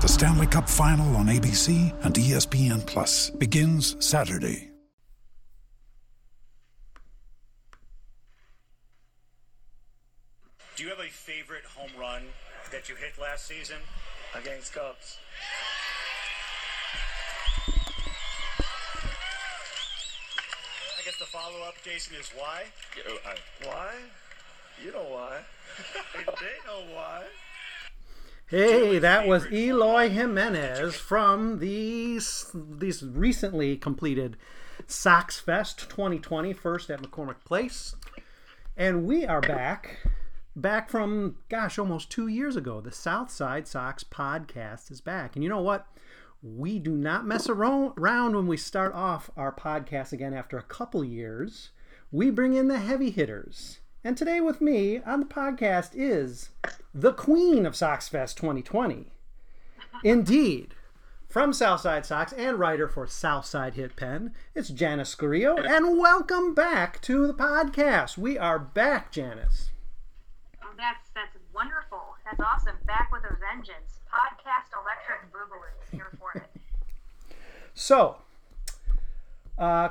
The Stanley Cup Final on ABC and ESPN Plus begins Saturday. Do you have a favorite home run that you hit last season? against Cubs. I guess the follow up, Jason, is why? Why? You know why. they know why. Hey, that was Eloy Jimenez from these these recently completed Sox Fest 2020, first at McCormick Place, and we are back, back from gosh, almost two years ago. The Southside Sox podcast is back, and you know what? We do not mess around when we start off our podcast again after a couple years. We bring in the heavy hitters. And today with me on the podcast is the queen of Sox Fest 2020. Indeed, from Southside Sox and writer for Southside Hit Pen, it's Janice Scurio. And welcome back to the podcast. We are back, Janice. Oh, that's that's wonderful. That's awesome. Back with a vengeance. Podcast Electric Boogaloo. Here for it. So, uh,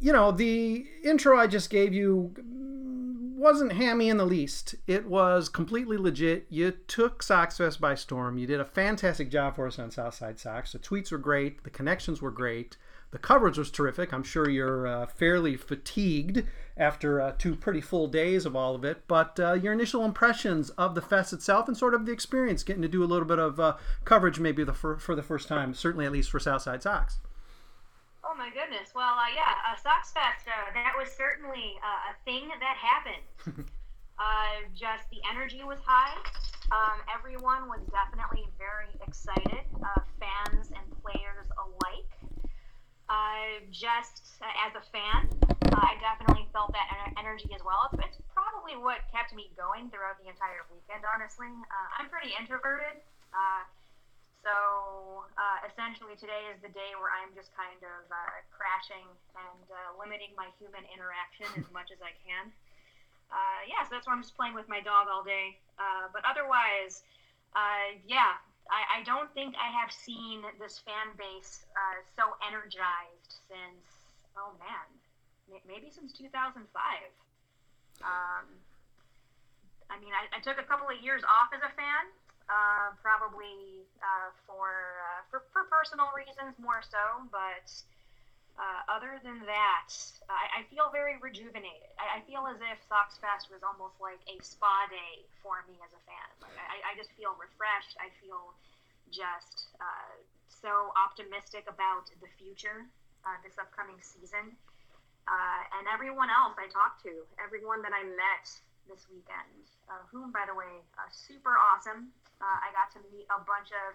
you know, the intro I just gave you wasn't hammy in the least. It was completely legit. You took Sox Fest by storm. You did a fantastic job for us on Southside Sox. The tweets were great. The connections were great. The coverage was terrific. I'm sure you're uh, fairly fatigued after uh, two pretty full days of all of it. But uh, your initial impressions of the fest itself and sort of the experience, getting to do a little bit of uh, coverage maybe the for, for the first time, certainly at least for Southside Sox. Oh my goodness. Well, uh, yeah, uh, Sox Fest. Uh, that was certainly uh, a thing that happened. uh, just the energy was high. Um, everyone was definitely very excited. Uh, fans and players alike. Uh, just uh, as a fan, I definitely felt that ener- energy as well. It's, it's probably what kept me going throughout the entire weekend. Honestly, uh, I'm pretty introverted. So uh, essentially, today is the day where I'm just kind of uh, crashing and uh, limiting my human interaction as much as I can. Uh, yeah, so that's why I'm just playing with my dog all day. Uh, but otherwise, uh, yeah, I, I don't think I have seen this fan base so energized since, oh man, maybe since 2005. Um, I mean, I, I took a couple of years off as a fan, uh, probably uh, for, uh, for for personal reasons more so. But uh, other than that, I, I feel very rejuvenated. I, I feel as if Sox Fest was almost like a spa day for me as a fan. Like I, I just feel refreshed. I feel just uh, so optimistic about the future uh, this upcoming season. And everyone else I talked to, everyone that I met this weekend, whom, by the way, super awesome. Uh, I got to meet a bunch of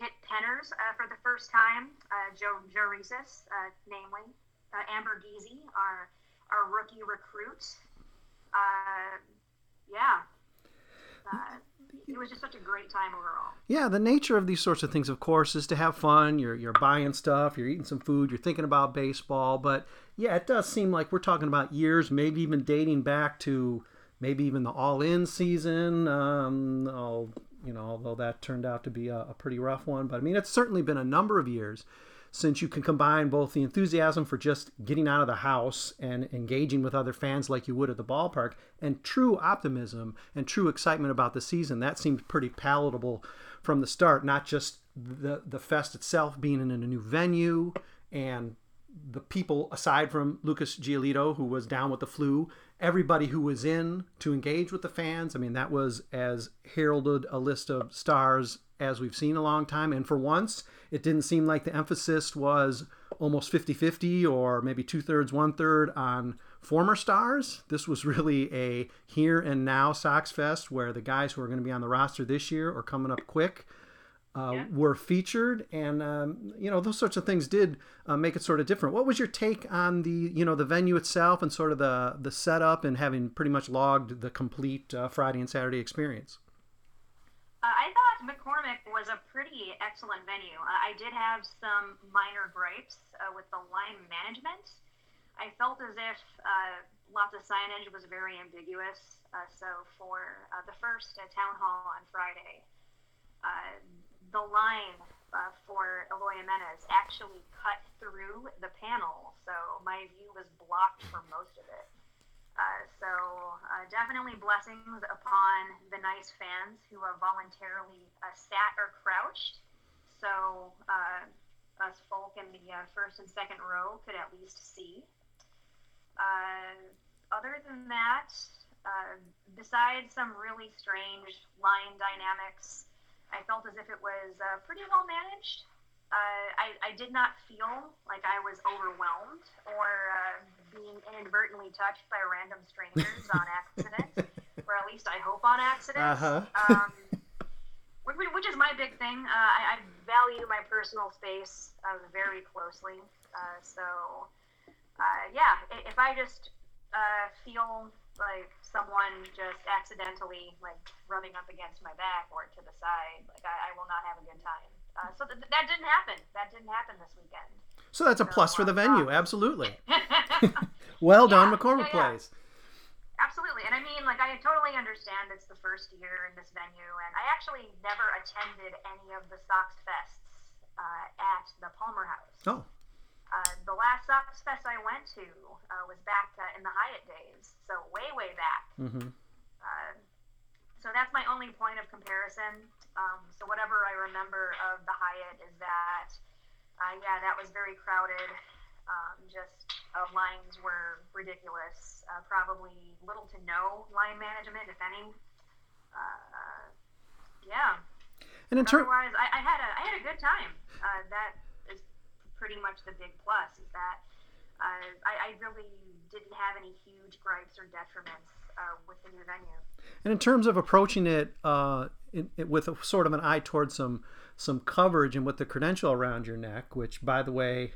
hit penners uh, for the first time. Uh, Joe Joe Reeses, uh, namely uh, Amber Geezy, our our rookie recruit. Uh, yeah, it was just such a great time overall. Yeah, the nature of these sorts of things, of course, is to have fun. You're you're buying stuff, you're eating some food, you're thinking about baseball. But yeah, it does seem like we're talking about years, maybe even dating back to maybe even the all-in season. Um, you know, although that turned out to be a, a pretty rough one. But I mean, it's certainly been a number of years since you can combine both the enthusiasm for just getting out of the house and engaging with other fans like you would at the ballpark and true optimism and true excitement about the season. That seemed pretty palatable from the start, not just the the fest itself being in a new venue and the people aside from Lucas Giolito, who was down with the flu, everybody who was in to engage with the fans. I mean, that was as heralded a list of stars as we've seen a long time. And for once, it didn't seem like the emphasis was almost 50 50 or maybe two thirds, one third on former stars. This was really a here and now Sox Fest where the guys who are going to be on the roster this year are coming up quick. Uh, Yeah. were featured, and um, you know those sorts of things did uh, make it sort of different. What was your take on the you know the venue itself and sort of the the setup and having pretty much logged the complete uh, Friday and Saturday experience? Uh, I thought McCormick was a pretty excellent venue. Uh, I did have some minor gripes uh, with the line management. I felt as if uh, lots of signage was very ambiguous. Uh, so for uh, the first uh, town hall on Friday, uh, the line uh, for Eloy Jimenez actually cut through the panel, so my view was blocked for most of it. Uh, so uh, definitely blessings upon the nice fans who have voluntarily uh, sat or crouched. So uh, us folk in the uh, first and second row could at least see. Other than that, besides some really strange line dynamics, I felt as if it was uh, pretty well managed. Uh, I, I did not feel like I was overwhelmed or uh, being inadvertently touched by random strangers on accident, or at least I hope on accident. Uh-huh. Um, which, which is my big thing. Uh, I, I value my personal space uh, very closely. Uh, so, uh, yeah, if I just uh, feel like someone just accidentally like rubbing up against my back or to the side, like I, I will not have a good time. Uh, so th- that didn't happen. That didn't happen this weekend. So that's a plus for the uh, venue, absolutely. Well done, Yeah, McCormick yeah, yeah. Place. Absolutely. And I mean, like, I totally understand it's the first year in this venue, and I actually never attended any of the Sox Fests uh, at the Palmer House. Oh, Uh, the last Sox Fest I went to uh, was back uh, in the Hyatt days, so way, way back. hmm Uh, so that's my only point of comparison. Um, so whatever I remember of the Hyatt is that, uh, yeah, that was very crowded. Um, just uh, lines were ridiculous. Uh, probably little to no line management, if any. Uh, yeah. and in terms, Otherwise, I, I had a I had a good time. Uh, that pretty much the big plus. Is that uh, I, I really didn't have any huge gripes or detriments uh, with the new venue. and in terms of approaching it, uh, in, it with a, sort of an eye towards some some coverage and with the credential around your neck, which, by the way,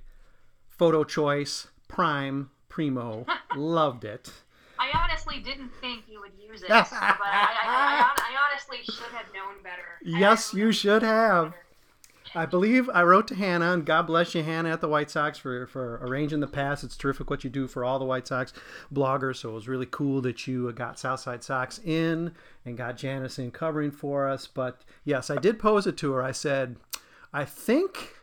photo choice, prime, primo, loved it. I honestly didn't think you would use it, but I, I, I, honestly should have known better. Yes, you should have. better. I believe I wrote to Hannah, and God bless you, Hannah, at the White Sox for, for arranging the pass. It's terrific what you do for all the White Sox bloggers. So it was really cool that you got Southside Sox in and got Janice in covering for us. But yes, I did pose it to her. I said, I think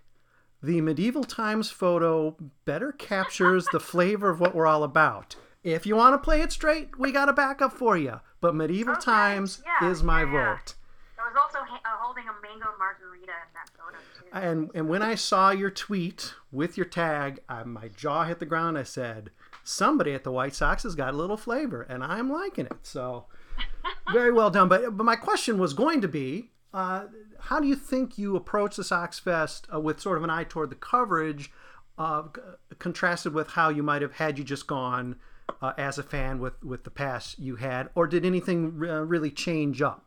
the medieval times photo better captures the flavor of what we're all about. If you want to play it straight, we got a backup for you. But medieval Okay, times yeah, is my yeah, vote. I was also ha- uh, holding a mango margarita in that photo too. And and when I saw your tweet with your tag, I, my jaw hit the ground. I said, "Somebody at the White Sox has got a little flavor, and I'm liking it." So, very well done. But but my question was going to be, uh, how do you think you approach the Sox Fest uh, with sort of an eye toward the coverage, uh, c- contrasted with how you might have had you just gone uh, as a fan with with the pass you had, or did anything uh, really change up?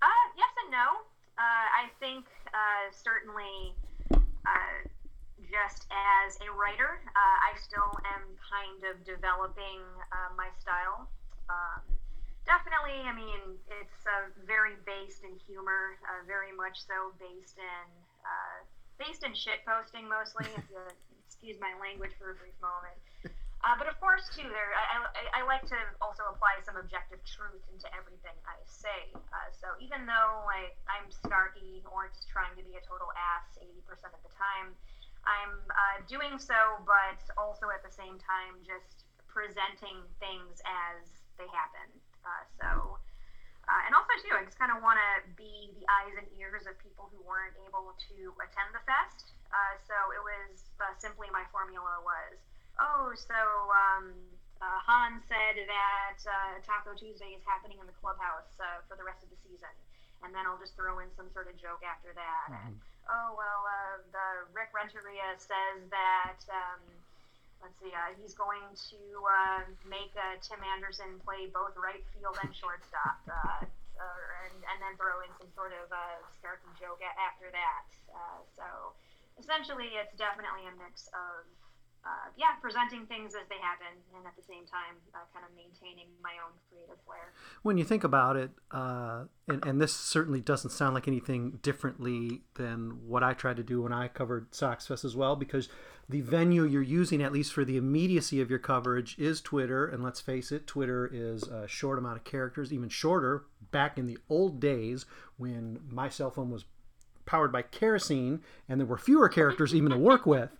Uh, yes and no. Uh, I think uh, certainly, uh, just as a writer, uh, I still am kind of developing uh, my style. Um, definitely, I mean, it's very based in humor, uh, very much so based in based in shit posting mostly. if you excuse my language for a brief moment. Uh, but of course, too, there I, I, I like to also apply some objective truth into everything I say. Uh, so even though like I'm snarky or it's trying to be a total ass 80% of the time, I'm uh, doing so, but also at the same time just presenting things as they happen. Uh, so. Uh, and also too, I just kind of want to be the eyes and ears of people who weren't able to attend the fest. Uh, so it was uh, simply my formula was, oh, so um, uh, Hahn said that uh, Taco Tuesday is happening in the clubhouse uh, for the rest of the season, and then I'll just throw in some sort of joke after that. And, oh well, uh, the Rick Renteria says that. Um, let's see, uh, he's going to uh, make uh, Tim Anderson play both right field and shortstop, uh, or, and, and then throw in some sort of uh, snarky joke a- after that. Uh, so essentially, it's definitely a mix of. Uh, yeah, presenting things as they happen, and at the same time, uh, kind of maintaining my own creative flair. When you think about it, uh, and, and this certainly doesn't sound like anything differently than what I tried to do when I covered Sox Fest as well, because the venue you're using, at least for the immediacy of your coverage, is Twitter. And let's face it, Twitter is a short amount of characters, even shorter. Back in the old days when my cell phone was powered by kerosene and there were fewer characters even to work with.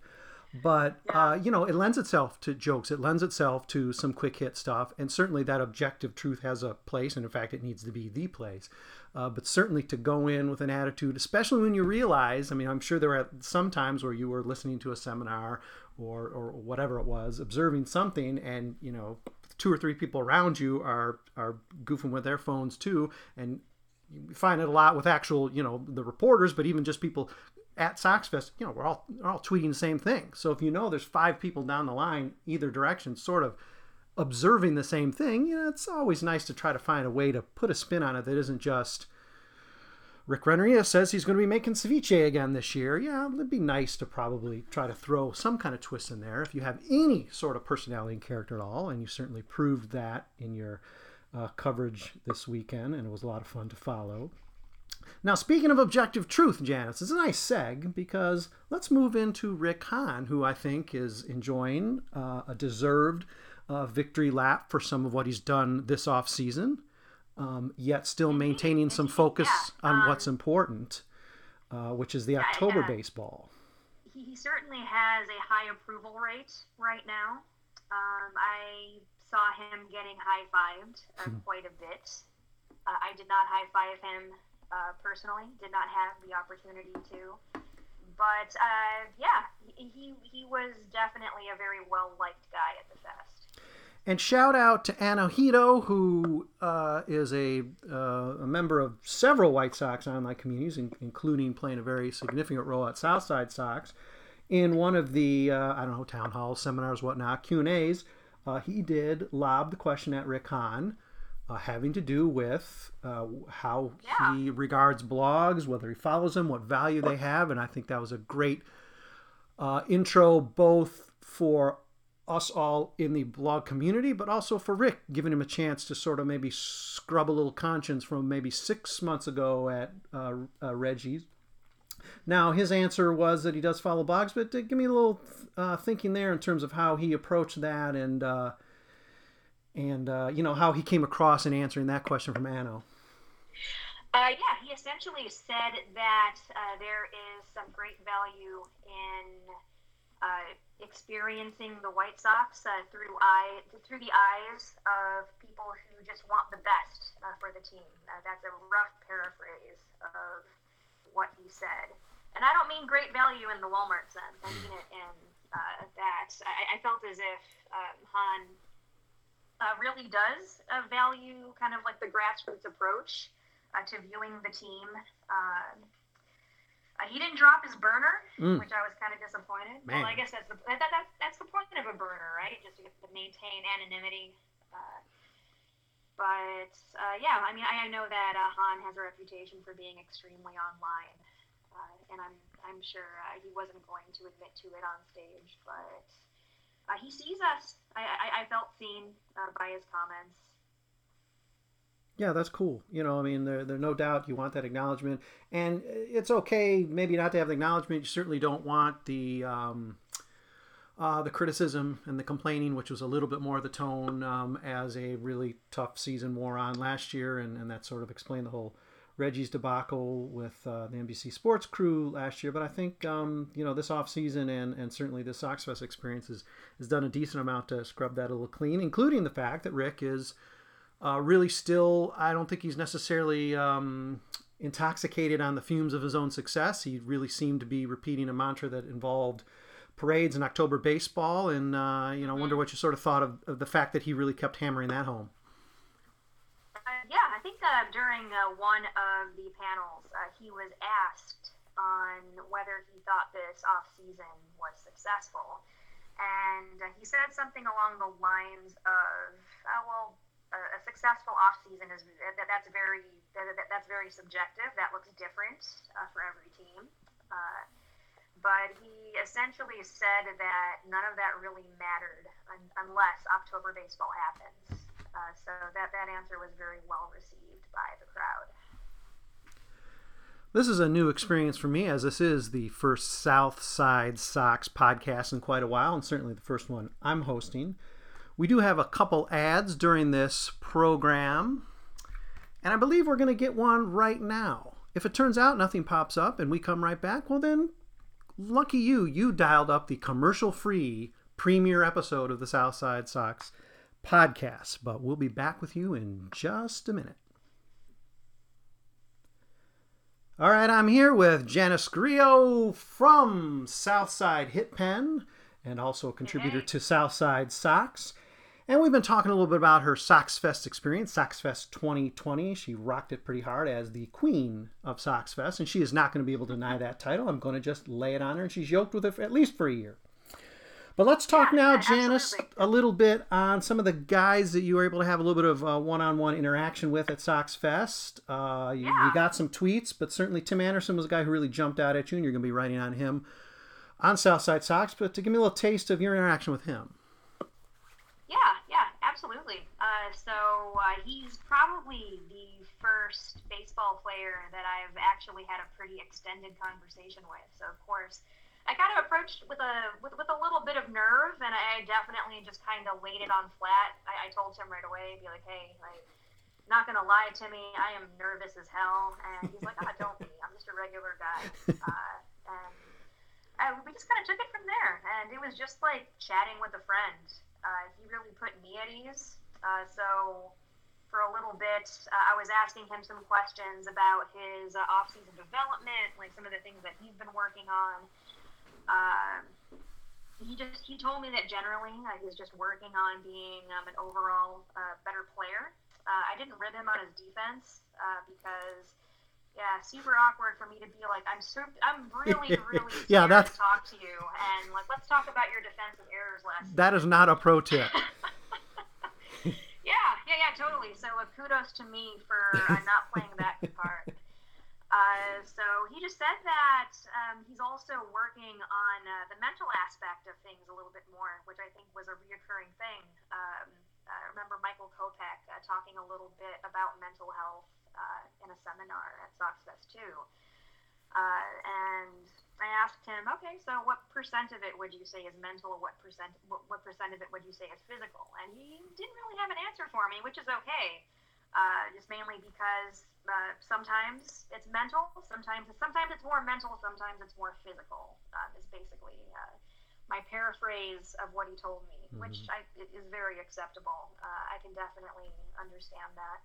But uh, you know, it lends itself to jokes. It lends itself to some quick hit stuff, and certainly that objective truth has a place, and in fact, it needs to be the place. Uh, but certainly to go in with an attitude, especially when you realize, I mean, I'm sure there are some times where you were listening to a seminar or or whatever it was, observing something, and you know, two or three people around you are are goofing with their phones too, and you find it a lot with actual, you know, the reporters, but even just people at Soxfest, you know, we're all we're all tweeting the same thing. So if you know there's five people down the line, either direction, sort of observing the same thing, you know, it's always nice to try to find a way to put a spin on it that isn't just Rick Renteria says he's going to be making ceviche again this year. Yeah, it'd be nice to probably try to throw some kind of twist in there if you have any sort of personality and character at all, and you certainly proved that in your uh, coverage this weekend, and it was a lot of fun to follow. Now, speaking of objective truth, Janice, it's a nice seg because let's move into Rick Hahn, who I think is enjoying uh, a deserved uh, victory lap for some of what he's done this off season, um, yet still maintaining some focus Yeah, on um, what's important, uh, which is the October yeah. baseball. he, he certainly has a high approval rate right now. Um, I saw him getting high fived uh, quite a bit. Uh, I did not high five him uh, personally, did not have the opportunity to. But uh, yeah, he, he, was definitely a very well liked guy at the fest. And shout out to Anahito, who uh, is a, uh, a member of several White Sox online communities, in, including playing a very significant role at Southside Sox. In one of the, uh, I don't know, town halls, seminars, whatnot, Q&As, uh, he did lob the question at Rick Hahn, uh, having to do with uh, how Yeah. he regards blogs, whether he follows them, what value they have. And I think that was a great uh, intro both for us all in the blog community, but also for Rick, giving him a chance to sort of maybe scrub a little conscience from maybe six months ago at uh, uh, Reggie's. Now, his answer was that he does follow blogs, but uh, give me a little uh, thinking there in terms of how he approached that and uh, and uh, you know how he came across in answering that question from Anno. Uh, yeah, he essentially said that uh, there is some great value in uh, experiencing the White Sox uh, through eye through the eyes of people who just want the best uh, for the team. That's a rough paraphrase of what he said, and I don't mean great value in the Walmart sense. I mean it in that I, I felt as if um, Hahn uh, really does uh, value kind of like the grassroots approach uh, to viewing the team. Uh, uh, he didn't drop his burner, Mm. which I was kind of disappointed. Man. Well, I guess that's the that, that, that's, that's the point of a burner, right? Just to, to maintain anonymity. Uh, but uh, yeah, I mean, I, I know that uh, Hahn has a reputation for being extremely online, uh, and I'm I'm sure uh, he wasn't going to admit to it on stage, but uh, he sees us. I, I, I felt seen uh, by his comments. Yeah, that's cool. You know, I mean, there, there no doubt you want that acknowledgement, and it's okay maybe not to have the acknowledgement. You certainly don't want the um, uh, the criticism and the complaining, which was a little bit more of the tone um, as a really tough season wore on last year, and, and that sort of explained the whole Reggie's debacle with uh, the NBC Sports crew last year. But I think um, you know this off season and and certainly this Soxfest experience has, has done a decent amount to scrub that a little clean, including the fact that Rick is uh, really still, I don't think he's necessarily um, intoxicated on the fumes of his own success. He really seemed to be repeating a mantra that involved parades and October baseball. And, uh, you know, wonder what you sort of thought of, of, the fact that he really kept hammering that home. Uh, during uh, one of the panels, uh, he was asked on whether he thought this off season was successful. And uh, he said something along the lines of, well, a successful off season is that, that's very that, that's very subjective. That looks different uh, for every team. Uh, but he essentially said that none of that really mattered un- unless October baseball happens. Uh, so that that answer was very well received by the crowd. This is a new experience for me, as this is the first South Side Sox podcast in quite a while, and certainly the first one I'm hosting. We do have a couple ads during this program, and I believe we're going to get one right now. If it turns out nothing pops up and we come right back, well, then lucky you, you dialed up the commercial free premiere episode of the Southside Sox podcast. But we'll be back with you in just a minute. All right, I'm here with Janice Scurio from Southside Hit Pen and also a contributor to Southside Sox. And we've been talking a little bit about her Sox Fest experience, Sox Fest 2020. She rocked it pretty hard as the queen of Sox Fest, and she is not going to be able to deny that title. I'm going to just lay it on her, and she's yoked with it for at least for a year. But let's talk yeah, now, yeah, Janice, absolutely. a little bit on some of the guys that you were able to have a little bit of uh, one-on-one interaction with at Sox Fest. Uh, you, Yeah. you got some tweets, but certainly Tim Anderson was a guy who really jumped out at you, and you're going to be writing on him on Southside Sox. But to give me a little taste of your interaction with him. Yeah, yeah, absolutely. Uh, so uh, he's probably the first baseball player that I've actually had a pretty extended conversation with. So of course, I kind of approached with a with, with a little bit of nerve, and I definitely just kind of laid it on flat. I, I told him right away, be like, hey, like. Not gonna lie, Timmy, I am nervous as hell, and he's like, "Ah, don't be. I'm just a regular guy." Uh, and uh, we just kind of took it from there, and it was just like chatting with a friend. Uh, he really put me at ease. Uh, so for a little bit, uh, I was asking him some questions about his uh, off-season development, like some of the things that he's been working on. Um, he just he told me that generally uh, he's just working on being um, an overall uh, better player. Uh, I didn't rib him on his defense uh, because yeah, super awkward for me to be like, I'm so, I'm really, really Yeah, that's- to talk to you, and like, let's talk about your defensive errors last. That is not a pro tip. Yeah, yeah, yeah, totally. So uh, kudos to me for uh, not playing that part. Uh, so he just said that um, he's also working on uh, the mental aspect of things a little bit more, which I think was a reoccurring thing. Um, I remember Michael Kopech uh, talking a little bit about mental health uh, in a seminar at Soxfest too. Uh, and I asked him, okay, so what percent of it would you say is mental? What percent? What, what percent of it would you say is physical? And he didn't really have an answer for me, which is okay. Uh, just mainly because uh, sometimes it's mental, sometimes sometimes it's more mental, sometimes it's more physical. Um, is basically uh, my paraphrase of what he told me, which I, is very acceptable. Uh, I can definitely understand that.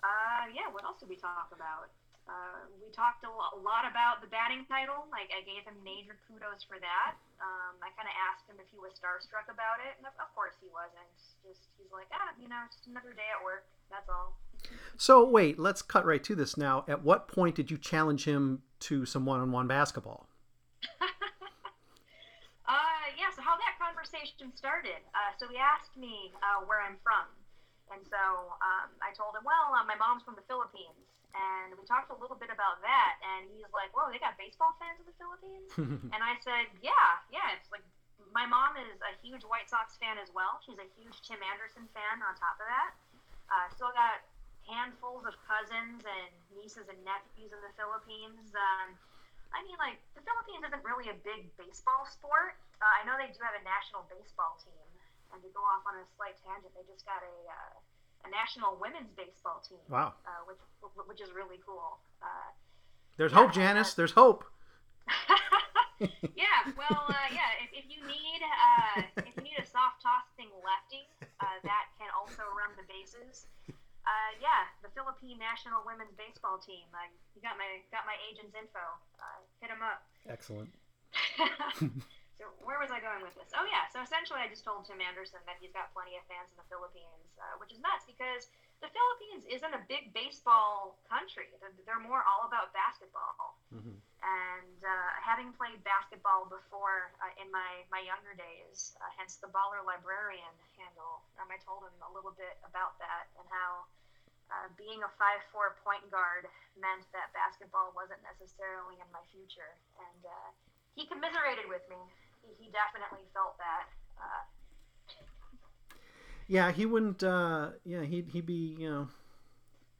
Uh, yeah, what else did we talk about? Uh, we talked a lo- a lot about the batting title. Like I gave him major kudos for that. Um, I kind of asked him if he was starstruck about it, and of, of course he wasn't. Just he's like, ah, you know, just another day at work. That's all. So wait, let's cut right to this now. At what point did you challenge him to some one-on-one basketball? Uh, yeah. So how that conversation started? Uh, so he asked me uh, where I'm from, and so um, I told him, well, uh, my mom's from the Philippines, and we talked a little bit about that. And he's like, whoa, they got baseball fans in the Philippines? and I said, yeah, yeah. It's like my mom is a huge White Sox fan as well. She's a huge Tim Anderson fan. On top of that, uh, still got handfuls of cousins and nieces and nephews in the Philippines. Um, I mean, like the Philippines isn't really a big baseball sport. Uh, I know they do have a national baseball team, and to go off on a slight tangent, they just got a uh, a national women's baseball team. Wow. Uh, which which is really cool. Uh, There's Yeah, hope, Janice. There's hope. yeah, well, uh, yeah. If, if you need uh, if you need a soft tossing lefty, uh, that can also run the bases. Uh, yeah, the Philippine national women's baseball team. I you got my got my agent's info. Uh, hit him up. Excellent. so where was I going with this? Oh yeah, so essentially I just told Tim Anderson that he's got plenty of fans in the Philippines, uh, which is nuts because the Philippines isn't a big baseball country. They're, they're more all about basketball. Mm-hmm. And uh, having played basketball before uh, in my, my younger days, uh, hence the baller librarian handle, um, I told him a little bit about that and how uh, being a 5'4 point guard meant that basketball wasn't necessarily in my future. And uh, he commiserated with me. He, definitely felt that. Uh, Yeah, he wouldn't. Uh, yeah, he'd he'd be you know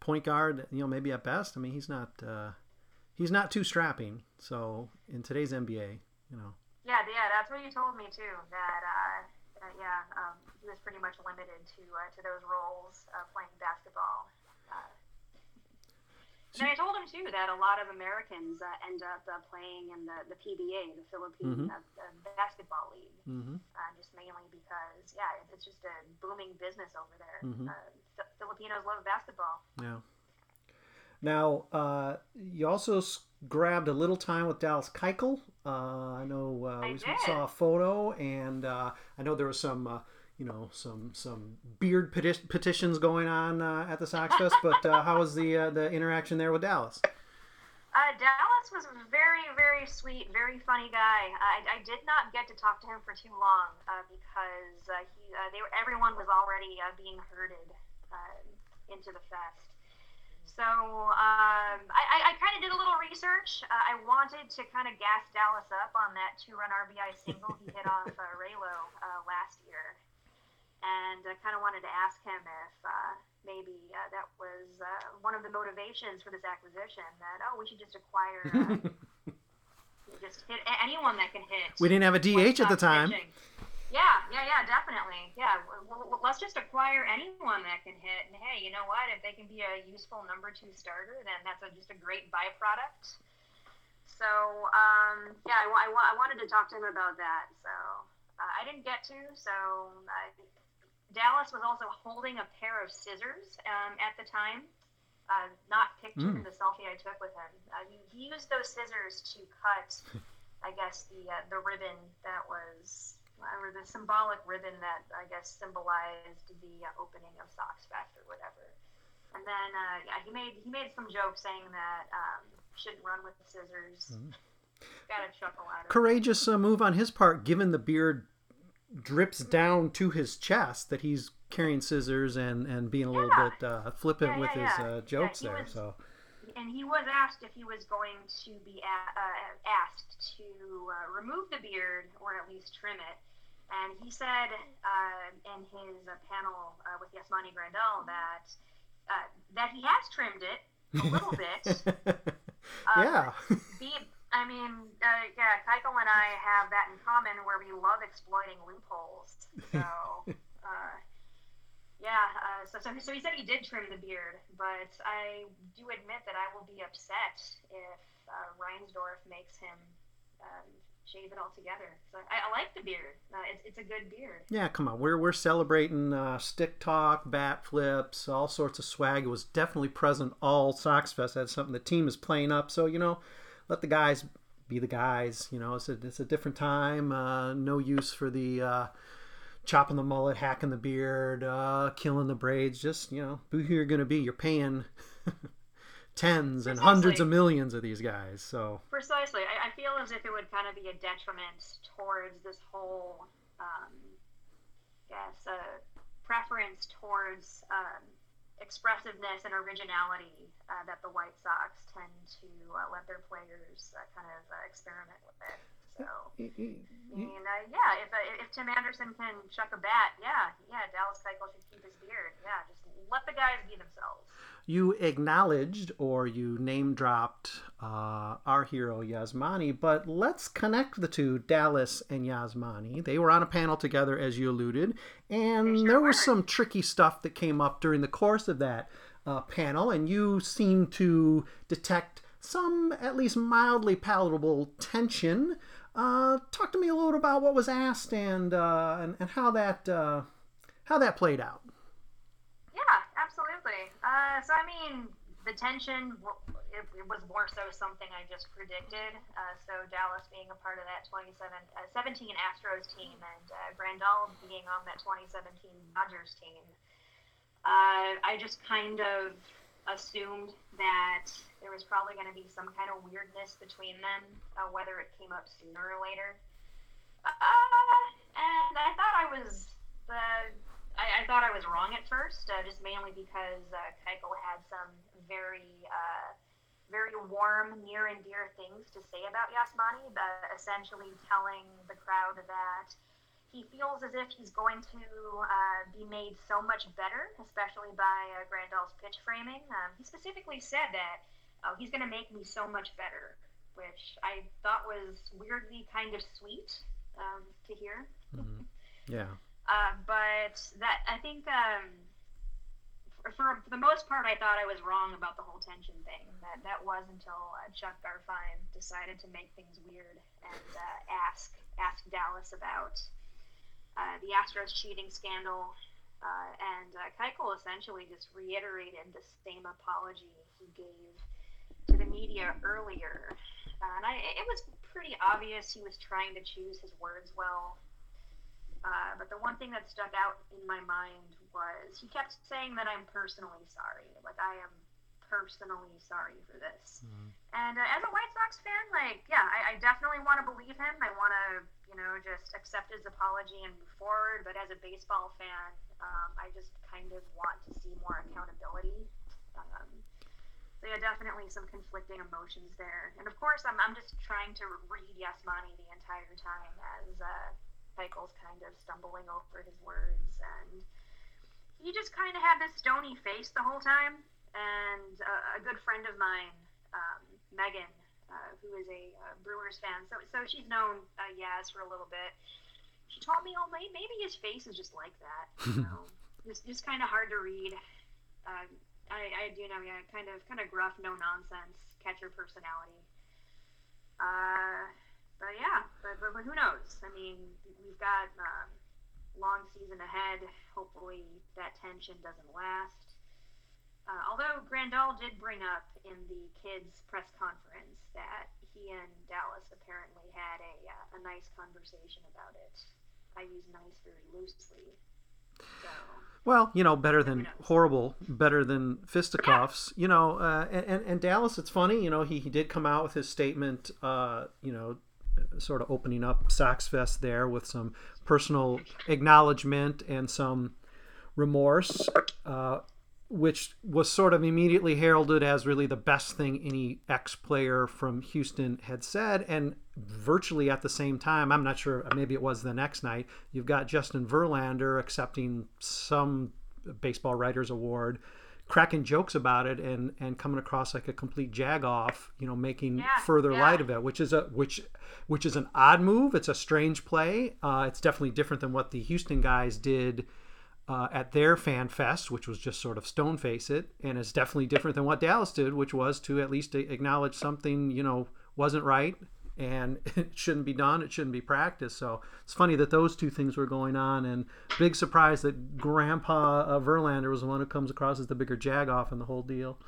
point guard. You know, maybe at best. I mean, he's not uh, he's not too strapping. So in today's NBA, you know. Yeah, yeah, that's what you told me too. That uh, uh, yeah, um, he was pretty much limited to uh, to those roles uh, playing basketball. And I told him too that a lot of Americans uh, end up uh, playing in the, the PBA, the Philippine Mhm. uh, Basketball League, Mm-hmm. uh, just mainly because yeah, it's just a booming business over there. Mhm. Uh, F- Filipinos love basketball. Yeah. Now, uh, you also grabbed a little time with Dallas Keuchel. Uh, I know uh, I we did. saw a photo, and uh, I know there was some, uh, you know, some some beard peti- petitions going on uh, at the Sox Fest. But uh, how was the uh, the interaction there with Dallas? Uh, Dallas was a very, very sweet, very funny guy. I, I did not get to talk to him for too long uh, because uh, he, uh, they were, everyone was already uh, being herded uh, into the fest. So um, I, I, I kind of did a little research. Uh, I wanted to kind of gas Dallas up on that two-run RBI single he hit off uh, Raylo uh, last year, and I kind of wanted to ask him if uh, maybe uh, that was uh, one of the motivations for this acquisition. That oh, we should just acquire, uh, just hit anyone that can hit. We didn't have a DH at the time. pitching. Yeah, yeah, yeah, definitely. Yeah, w- w- let's just acquire anyone that can hit. And hey, you know what? If they can be a useful number two starter, then that's a, just a great byproduct. So, um, yeah, I, wa- I, wa- I wanted to talk to him about that. So uh, I didn't get to. So uh, Dallas was also holding a pair of scissors um, at the time. Uh, not pictured in the selfie I took with him. Uh, he, he used those scissors to cut, I guess, the uh, the ribbon that was, or the symbolic ribbon that I guess symbolized the uh, opening of Sox Fest or whatever. And then uh, yeah, he made he made some joke saying that um, shouldn't run with the scissors. Got a chuckle out of it. Courageous uh, move on his part, given the beard drips down to his chest that he's carrying scissors and and being a little Yeah. bit uh, flippant Yeah, with his uh, jokes there. was- So. and he was asked if he was going to be a- uh, asked to uh, remove the beard or at least trim it. And he said uh, in his uh, panel uh, with Yasmani Grandal that uh, that he has trimmed it a little bit. Um, yeah. Be, I mean, uh, yeah, Keuchel and I have that in common where we love exploiting loopholes. So, uh, yeah, uh, so, so, so he said he did trim the beard, but I do admit that I will be upset if uh, Reinsdorf makes him um, shave it altogether. So I, I like the beard. Uh, it's, it's a good beard. Yeah, come on. We're we're celebrating uh, stick talk, bat flips, all sorts of swag. It was definitely present all Sox Fest. That's something the team is playing up. So you know, let the guys be the guys. You know, it's a it's a different time. Uh, no use for the uh, chopping the mullet, hacking the beard, uh, killing the braids. Just you know, who you're gonna be. You're paying tens and hundreds of millions of these guys. So Precisely. I, I feel as if it would kind of be a detriment towards this whole, um, yes, uh, preference towards um, expressiveness and originality uh, that the White Sox tend to uh, let their players uh, kind of uh, experiment with it. So, I mean, uh, yeah, if, uh, if Tim Anderson can chuck a bat, yeah, yeah, Dallas Keuchel should keep his beard. Yeah, just let the guys be themselves. you acknowledged or you name dropped uh, our hero Yasmani, but let's connect the two, Dallas and Yasmani. They were on a panel together, as you alluded, and sure there was some tricky stuff that came up during the course of that uh, panel, and you seemed to detect some, at least mildly palatable tension. Uh, talk to me a little about what was asked and and, and how that uh, how that played out. Yeah, absolutely. Uh, Uh, so I mean, the tension it, it, was more so something I just predicted. Uh, so Dallas being a part of that 27, uh, 17 Astros team and uh, Grandal being on that 2017 Dodgers team, uh, I just kind of assumed that there was probably going to be some kind of weirdness between them, uh, whether it came up sooner or later. Uh, and I thought I was the I, I, thought I was wrong at first, uh, just mainly because uh, Keuchel had some very, uh, very warm, near and dear things to say about Yasmani, essentially telling the crowd that he feels as if he's going to uh, be made so much better, especially by uh, pitch framing. Um, he specifically said that oh, he's going to make me so much better, which I thought was weirdly kind of sweet um, to hear. Mm-hmm. Yeah. Uh, but that I think um, for, for, the most part, I thought I was wrong about the whole tension thing. That that was until uh, Chuck Garfien decided to make things weird and uh, ask ask Dallas about uh, the Astros cheating scandal. Uh, and uh, Keuchel essentially just reiterated the same apology he gave to the media earlier. and I, it was pretty obvious he was trying to choose his words well uh, but the one thing that stuck out in my mind was he kept saying that I'm personally sorry. Like, I am personally sorry for this. Mm-hmm. And uh, as a White Sox fan, like, yeah, I, I definitely want to believe him. I want to, you know, just accept his apology and move forward. But as a baseball fan, um, I just kind of want to see more accountability. Um, so yeah, definitely some conflicting emotions there. And of course, I'm, I'm just trying to read Yasmani the entire time as uh, Michael's kind of stumbling over his words, and he just kind of had this stony face the whole time. And uh, a good friend of mine, um, Megan, uh, who is a uh, Brewers fan, so so she's known uh, Yaz for a little bit. She told me, "Oh, maybe his face is just like that. You know, it's just kind of hard to read." Uh, I, I do know, yeah, kind of kind of gruff, no nonsense, catcher personality. Uh, but yeah, but, but, who knows? I mean, we've got a uh, long season ahead. Hopefully, that tension doesn't last. Uh, although Grandal did bring up in the kids' press conference that he and Dallas apparently had a, uh, a nice conversation about it. I use nice very loosely. So, well, you know, better than horrible, better than fisticuffs. Yeah. You know, uh, and, and Dallas, it's funny. You know, he, he did come out with his statement. Uh, you know, sort of opening up Sox Fest there with some personal acknowledgement and some remorse, uh, which was sort of immediately heralded as really the best thing any ex player from Houston had said. And virtually at the same time, I'm not sure, maybe it was the next night, you've got Justin Verlander accepting some Baseball Writers Award cracking jokes about it and and coming across like a complete jag off you know making yeah, further yeah. light of it which is a which which is an odd move. It's a strange play. Uh, it's definitely different than what the houston guys did uh, at their fan fest which was just sort of stone face it. And it's definitely different than what dallas did which was to at least acknowledge something you know wasn't right and it shouldn't be done. It shouldn't be practiced. So it's funny that those two things were going on, and big surprise that Grandpa uh, Verlander was the one who comes across as the bigger jagoff in the whole deal.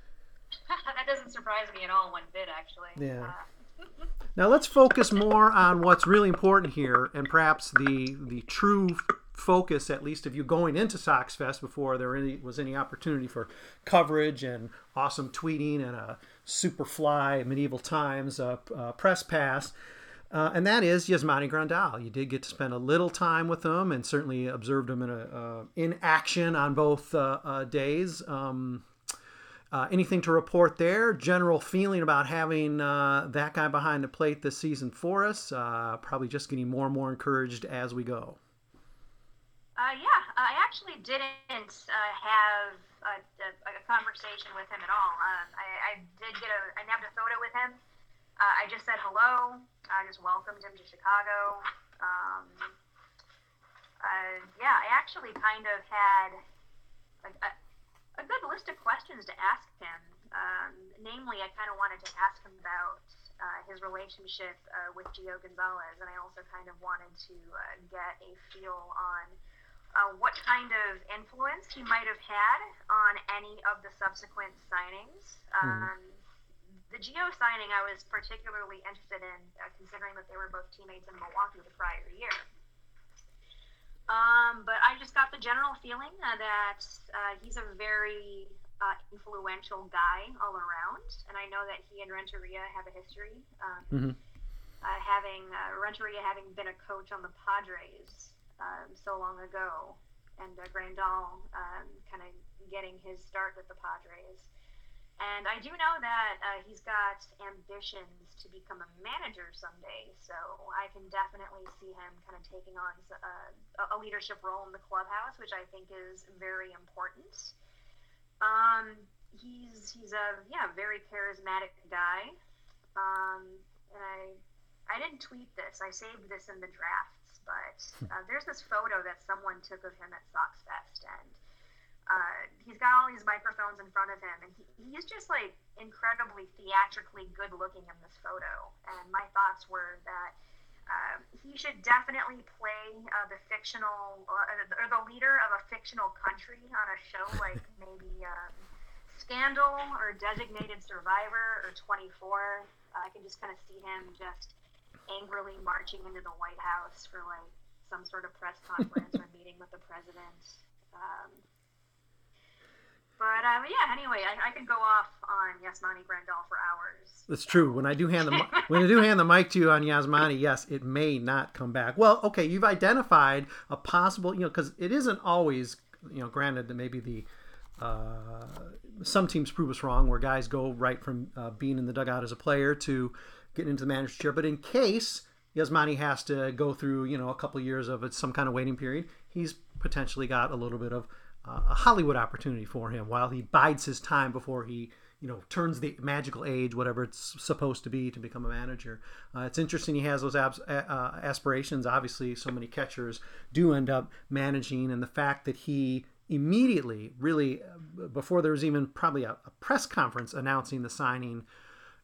that doesn't surprise me at all one bit, actually. Yeah. Uh, now let's focus more on what's really important here, and perhaps the the true focus, at least of you going into Sox Fest before there any, was any opportunity for coverage and awesome tweeting and a Superfly Medieval Times uh, uh, press pass. Uh, and that is Yasmani Grandal. You did get to spend a little time with him, and certainly observed him in a uh, in action on both uh, uh, days. Um, anything to report there? General feeling about having that guy behind the plate this season for us? probably just getting more and more encouraged as we go. Yeah, I actually didn't have a, a, a conversation with him at all. Um, I, I did get a, I nabbed a photo with him. Uh, I just said hello. I just welcomed him to Chicago. Um, uh, yeah, I actually kind of had a, a, a, good list of questions to ask him. Um, namely, I kind of wanted to ask him about uh, his relationship uh, with Gio Gonzalez, and I also kind of wanted to uh, get a feel on uh, what kind of influence he might have had on any of the subsequent signings. Um, the Gio signing I was particularly interested in, uh, considering that they were both teammates in Milwaukee the prior year. Um, but I just got the general feeling uh, that uh, he's a very uh, influential guy all around, and I know that he and Renteria have a history. Um, Mhm. uh, having uh, Renteria having been a coach on the Padres um, so long ago, and uh, Grandal um, kind of getting his start with the Padres. And I do know that uh, he's got ambitions to become a manager someday, so I can definitely see him kind of taking on uh, a leadership role in the clubhouse, which I think is very important. Um, he's he's a yeah very charismatic guy, um, and I I didn't tweet this. I saved this in the drafts, but uh, there's this photo that someone took of him at Sox Fest, and uh, he's got all these microphones in front of him, and he, he's just like incredibly theatrically good looking in this photo. And my thoughts were that uh, he should definitely play uh, the fictional uh, or the leader of a fictional country on a show like maybe um, Scandal or Designated Survivor or 24. I can just kind of see him just angrily marching into the White House for like some sort of press conference or meeting with the president. Um, but um, yeah, anyway, I, I could go off on Yasmani Grandal for hours. That's true. When I do hand the when I do hand the mic to you on Yasmani, yes, it may not come back. Well, okay, you've identified a possible, you know, because it isn't always, you know, granted that maybe the uh, some teams prove us wrong, where guys go right from uh, being in the dugout as a player to getting into the manager chair. But in case Yasmani has to go through, you know, a couple years of some kind of waiting period, he's potentially got a little bit of uh, a Hollywood opportunity for him while he bides his time before he, you know, turns the magical age, whatever it's supposed to be, to become a manager. Uh, it's interesting he has those abs- uh, aspirations. Obviously, so many catchers do end up managing, and the fact that he immediately, really, uh, before there was even probably a, a press conference announcing the signing,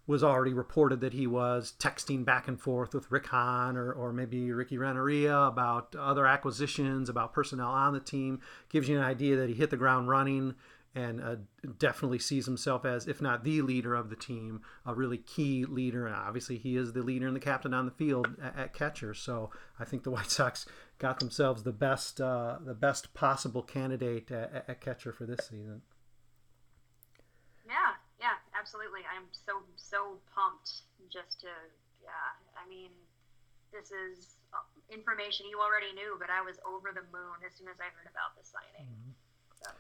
was already reported that he was texting back and forth with Rick Hahn or, or maybe Ricky Renteria about other acquisitions, about personnel on the team. Gives you an idea that he hit the ground running and uh, definitely sees himself as, if not the leader of the team, a really key leader. And obviously, he is the leader and the captain on the field at, at catcher. So I think the White Sox got themselves the best, uh, the best possible candidate at, at catcher for this season. Absolutely. I'm so so pumped just to yeah. I mean, this is uh, information you already knew, but I was over the moon as soon as I heard about the signing. So.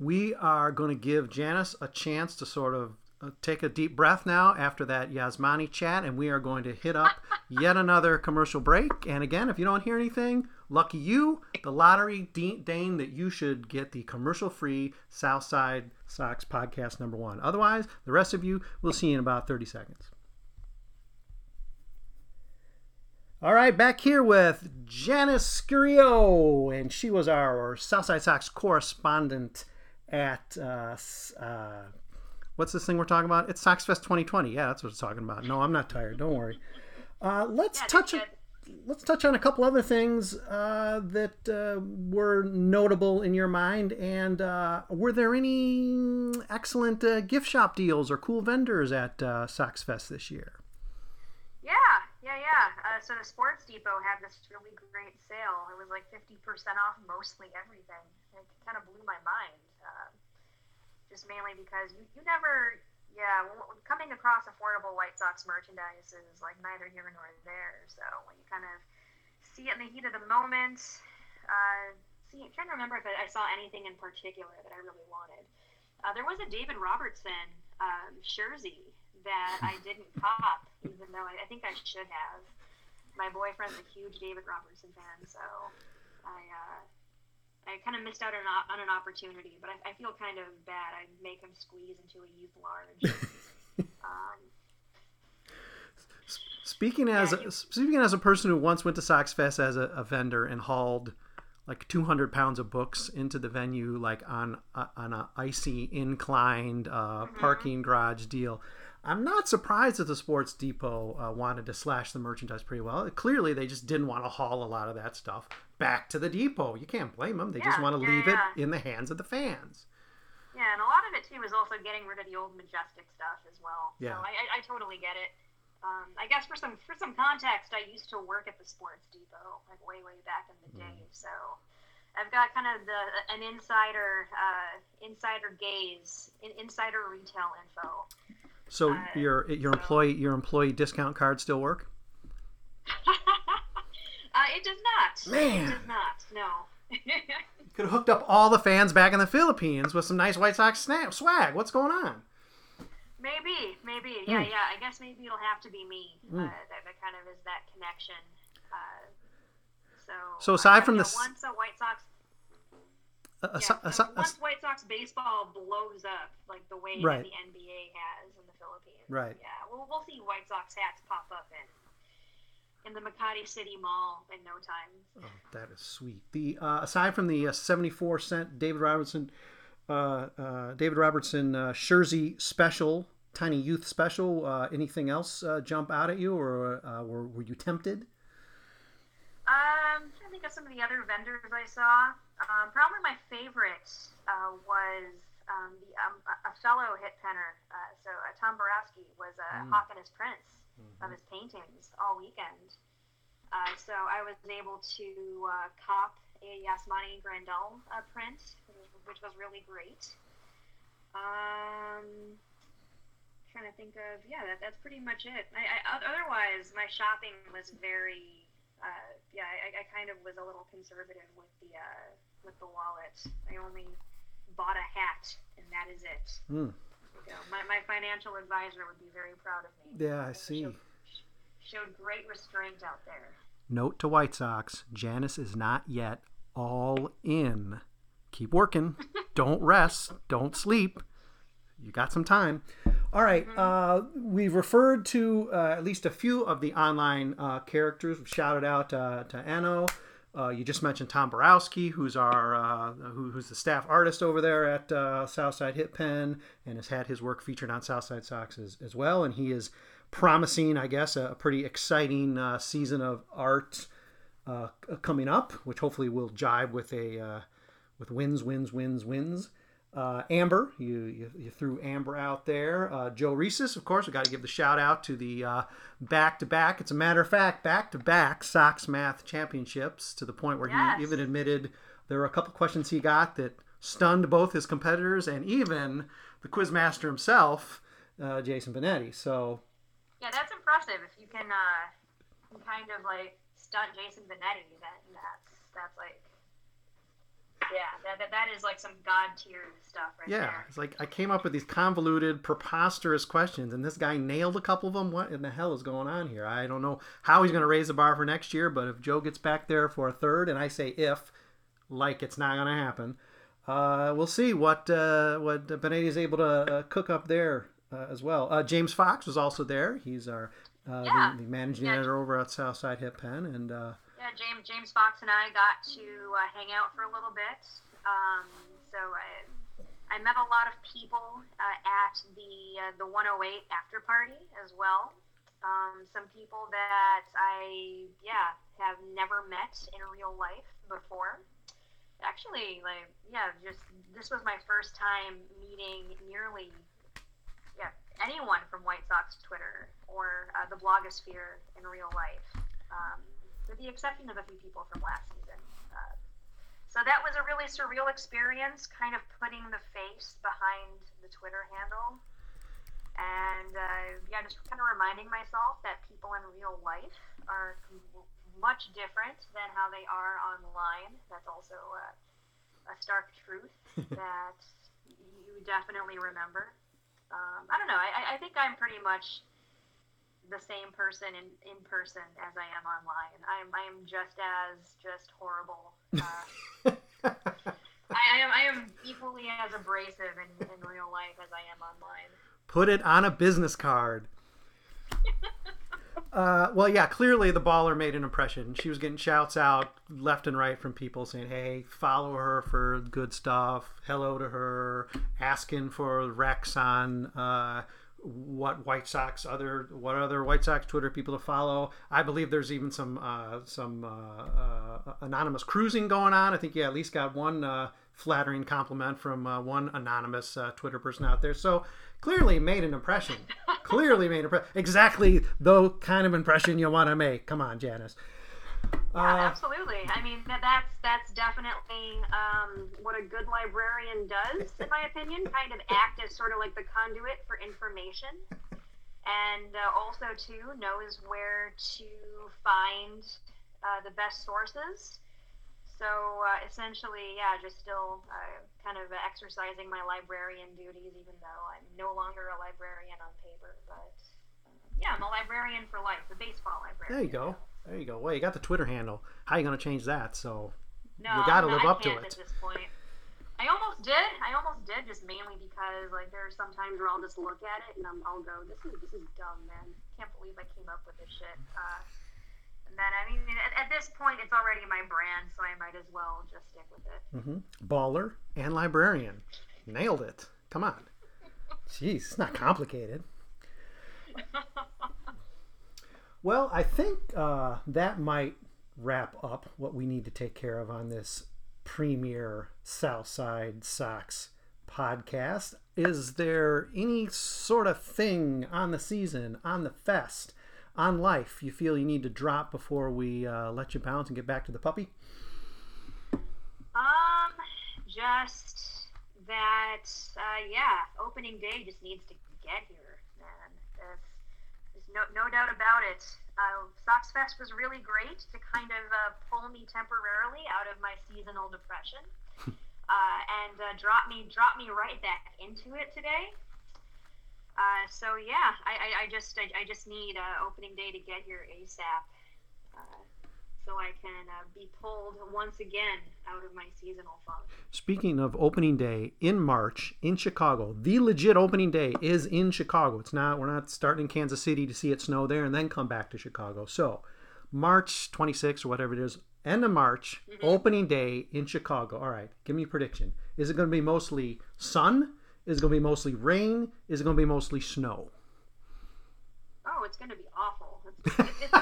We are going to give Janice a chance to sort of take a deep breath now after that Yasmani chat, and we are going to hit up yet another commercial break. And again, if you don't hear anything, lucky you, the lottery Dane that you should get the commercial free Southside Sox podcast number one. Otherwise, the rest of you, we'll see you in about 30 seconds. All right, back here with Janice Scurio, and she was our Southside Sox correspondent at uh, uh, what's this thing we're talking about? It's Sox Fest 2020. Yeah, that's what it's talking about. No, I'm not tired. Don't worry. Uh, let's Yeah, touch. that's let's touch on a couple other things uh, that uh, were notable in your mind. And uh, were there any excellent uh, gift shop deals or cool vendors at uh, Sox Fest this year? Yeah, yeah, yeah. Uh, so the Sports Depot had this really great sale. It was like 50% off mostly everything. It kind of blew my mind. Uh, just mainly because you, you never, yeah, coming across affordable White Sox merchandise is like neither here nor there. So when you kind of see it in the heat of the moment, uh, see, I'm trying to remember if I saw anything in particular that I really wanted. Uh, there was a David Robertson um, jersey that I didn't cop, even though I, I think I should have. My boyfriend's a huge David Robertson fan, so I uh, I kind of missed out on, on an opportunity. But I, I feel kind of bad. I make him squeeze into a youth large. um, Speaking as Yeah, you- speaking as a person who once went to Sox Fest as a, a vendor and hauled like 200 pounds of books into the venue, like on a, on a icy inclined uh, Mm-hmm. parking garage deal. I'm not surprised that the Sports Depot uh, wanted to slash the merchandise pretty well. Clearly, they just didn't want to haul a lot of that stuff back to the depot. You can't blame them. They just want to yeah, leave yeah. it in the hands of the fans. Yeah, and a lot of it too is also getting rid of the old majestic stuff as well. Yeah. So I, I, I totally get it. Um, I guess for some for some context, I used to work at the Sports Depot like way way back in the day. So I've got kind of the an insider uh, insider gaze, in, insider retail info. So Uh, your your so- employee your employee discount card still work? Uh, it does not. Man. It does not. No. You could have hooked up all the fans back in the Philippines with some nice White Sox snap swag. What's going on? maybe, maybe. Yeah, Mm. yeah. I guess maybe it'll have to be me. Mm. Uh, that, that kind of is that connection. Uh, so. So aside from the once a White Sox Uh, Yeah, asi- so asi- once White Sox baseball blows up, like the way Right. that the NBA has in the Philippines, Right. Yeah, we'll, we'll see White Sox hats pop up in in the Makati City Mall in no time. Oh, that is sweet. The uh, aside from the uh, seventy-four cent David Robertson, uh, uh, David Robertson uh, Jersey special, tiny youth special. Uh, anything else uh, jump out at you, or uh, were, were you tempted? Um, I think of some of the other vendors I saw. Um, probably my favorite uh, was um, the um, a a fellow hit penner. Uh, so uh, Tom Borowski was uh, and his prints of his paintings all weekend. Uh, so I was able to uh, cop a Yasmani Grandal uh, print, which was, really great. Um, trying to think of yeah, that, that's pretty much it. I, I, otherwise, my shopping was very uh, yeah. I, I kind of was a little conservative with the uh, with the wallet. I only bought a hat, and that is it. My, my financial advisor would be very proud of me. Yeah, I see. Showed, showed great restraint out there. Note to White Sox: Janice is not yet all in. Keep working. Don't rest. Don't sleep. You got some time. All right. Uh, we've referred to uh, at least a few of the online uh, characters. We've shouted out uh, to Anno. Uh, you just mentioned Tom Borowski, who's our uh, who, who's the staff artist over there at uh, Southside Hit Pen, and has had his work featured on Southside Sox as, as well. And he is promising, I guess, a, a pretty exciting uh, season of art uh, coming up, which hopefully will jive with a uh, with wins, wins, wins, wins. Uh, Amber, you, you you threw Amber out there. Uh, Joe Reeses, of course, we got to give the shout out to the back to back. It's a matter of fact, back to back Sox Math Championships to the point where Yes. he even admitted there were a couple questions he got that stunned both his competitors and even the quizmaster himself, uh, Jason Benetti. So Yeah, that's impressive. If you can, uh, kind of like stunt Jason Benetti, then that's that's like, yeah, that, that, that is like some god tier stuff right there. Yeah, there. it's like I came up with these convoluted, preposterous questions, and this guy nailed a couple of them. What in the hell is going on here? I don't know how he's going to raise the bar for next year, but if Joe gets back there for a third, and I say if, like it's not going to happen, uh, we'll see what uh, what Benetti is able to uh, cook up there uh, as well. Uh, James Fox was also there. He's our uh, Yeah. the, the managing Yeah. editor over at Southside Hit Pen, and uh, Yeah, James James Fox and I got to uh, hang out for a little bit. Um, so I, I met a lot of people uh, at the uh, the 108 after party as well. Um, some people that I yeah have never met in real life before. Actually, like yeah, just this was my first time meeting nearly yeah anyone from White Sox Twitter or uh, the blogosphere in real life. Um, with the exception of a few people from last season. Uh, so that was a really surreal experience, kind of putting the face behind the Twitter handle. And uh, yeah, just kind of reminding myself that people in real life are much different than how they are online. That's also uh, a stark truth that you definitely remember. Um, I don't know. I, I think I'm pretty much the same person in, in person as I am online. I'm I am just as just horrible. Uh, I, I am I am equally as abrasive in, in real life as I am online. Put it on a business card. uh, well, yeah, clearly the baller made an impression. She was getting shouts out left and right from people saying, hey, follow her for good stuff, hello to her, asking for Rex on uh, what White Sox other what other White Sox Twitter people to follow. I believe there's even some uh, some uh, uh, anonymous cruising going on. I think you at least got one uh, flattering compliment from uh, one anonymous uh, Twitter person out there. So clearly made an impression. clearly made an impression. Exactly the kind of impression you want to make. Come on, Janice. Yeah, absolutely. I mean, that's that's definitely um, what a good librarian does, in my opinion. Kind of act as sort of like the conduit for information, and uh, also too knows where to find uh, the best sources. So uh, essentially, yeah, just still uh, kind of exercising my librarian duties, even though I'm no longer a librarian on paper. But uh, yeah, I'm a librarian for life, a baseball librarian. There you go. There you go. Well, you got the Twitter handle. How are you going to change that? So No, you got to live I up to it. At this point, I almost did. I almost did, just mainly because like there are some times where I'll just look at it and I'm, I'll go, "This is this is dumb, man. Can't believe I came up with this shit." Uh, and then I mean, at, at this point, it's already my brand, so I might as well just stick with it. hmm Baller and librarian. Nailed it. Come on. Jeez, it's not complicated. Well, I think uh, that might wrap up what we need to take care of on this premier Southside Sox podcast. Is there any sort of thing on the season, on the fest, on life you feel you need to drop before we uh, let you bounce and get back to the puppy? Um, just that, uh, yeah, opening day just needs to get here, no, no doubt about it. Uh, Sox Fest was really great to kind of uh, pull me temporarily out of my seasonal depression, uh, and uh, drop me drop me right back into it today. Uh, so yeah, I, I, I just I, I just need uh, opening day to get here ASAP. So I can uh, be pulled once again out of my seasonal funk. Speaking of opening day in March in Chicago, the legit opening day is in Chicago. It's not we're not starting in Kansas City to see it snow there and then come back to Chicago. So, March 26th or whatever it is, end of March, opening day in Chicago. All right, give me a prediction. Is it going to be mostly sun? Is it going to be mostly rain? Is it going to be mostly snow? Oh, it's going to be awful. It's, it's,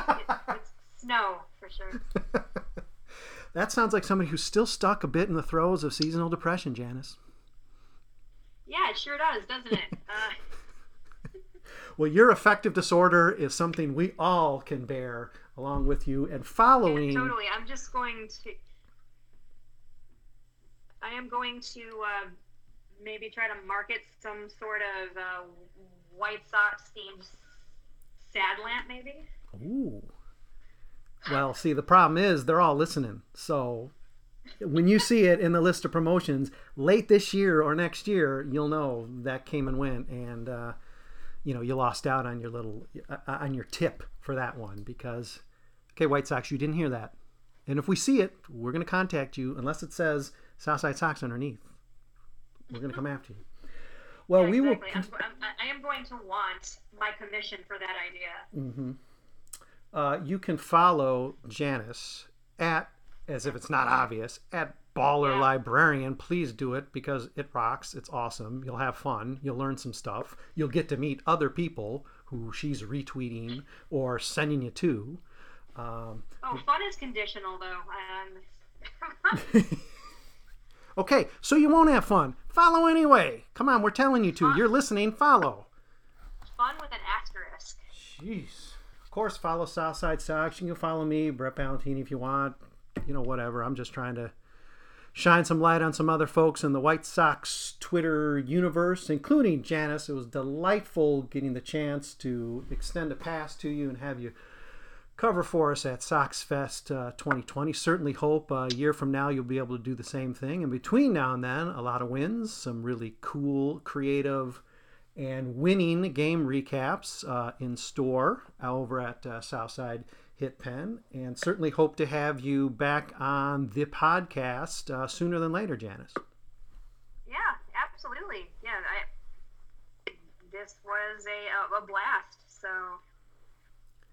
it's, snow for sure. That sounds like somebody who's still stuck a bit in the throes of seasonal depression, Janice. Yeah, it sure does, doesn't it? Uh, Well, your affective disorder is something we all can bear along with you and following. totally. I'm just going to. I am going to uh, maybe try to market some sort of uh, White Sox themed sad lamp, maybe. Ooh. Well, see, the problem is they're all listening. So when you see it in the list of promotions late this year or next year, you'll know that came and went, and uh, you know you lost out on your little uh, on your tip for that one because okay, White Sox, you didn't hear that, and if we see it, we're going to contact you unless it says Southside Sox underneath. We're going to come after you. Well, Yeah, we will. I'm, I'm, I am going to want my commission for that idea. Uh, you can follow Janice at, as if it's not obvious, at Baller Yeah. Librarian. Please do it because it rocks. It's awesome. You'll have fun. You'll learn some stuff. You'll get to meet other people who she's retweeting or sending you to. Um, Oh, fun is conditional, though. Um, okay, so you won't have fun. Follow anyway. Come on, we're telling you to. You're listening. Follow. fun with an asterisk. Jeez. Of course, follow Southside Sox. You can follow me, Brett Ballantini, if you want. You know, whatever. I'm just trying to shine some light on some other folks in the White Sox Twitter universe, including Janice. It was delightful getting the chance to extend a pass to you and have you cover for us at Sox Fest uh, 2020. Certainly hope uh, a year from now you'll be able to do the same thing. And between now and then, a lot of wins, some really cool, creative, and winning game recaps uh, in store over at uh, Southside Hit Pen. And certainly hope to have you back on the podcast uh, sooner than later, Janice. Yeah, absolutely. Yeah, I, this was a, a blast. So,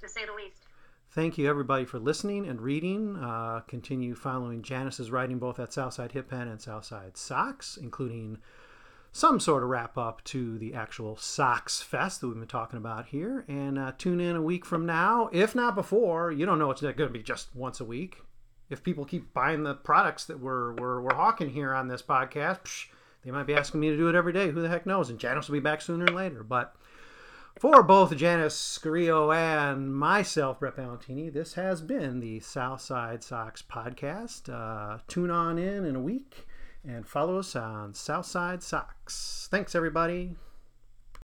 to say the least. Thank you, everybody, for listening and reading. Uh, continue following Janice's writing both at Southside Hit Pen and Southside Sox, including some sort of wrap up to the actual Sox Fest that we've been talking about here. And uh, tune in a week from now, if not before. You don't know it's going to be just once a week. If people keep buying the products that we're, we're, we're hawking here on this podcast, psh, they might be asking me to do it every day. Who the heck knows? And Janice will be back sooner or later. But for both Janice Scurio and myself, Brett Ballantini, this has been the Southside Sox podcast. Uh, tune on in in a week and follow us on Southside Sox. Thanks, everybody.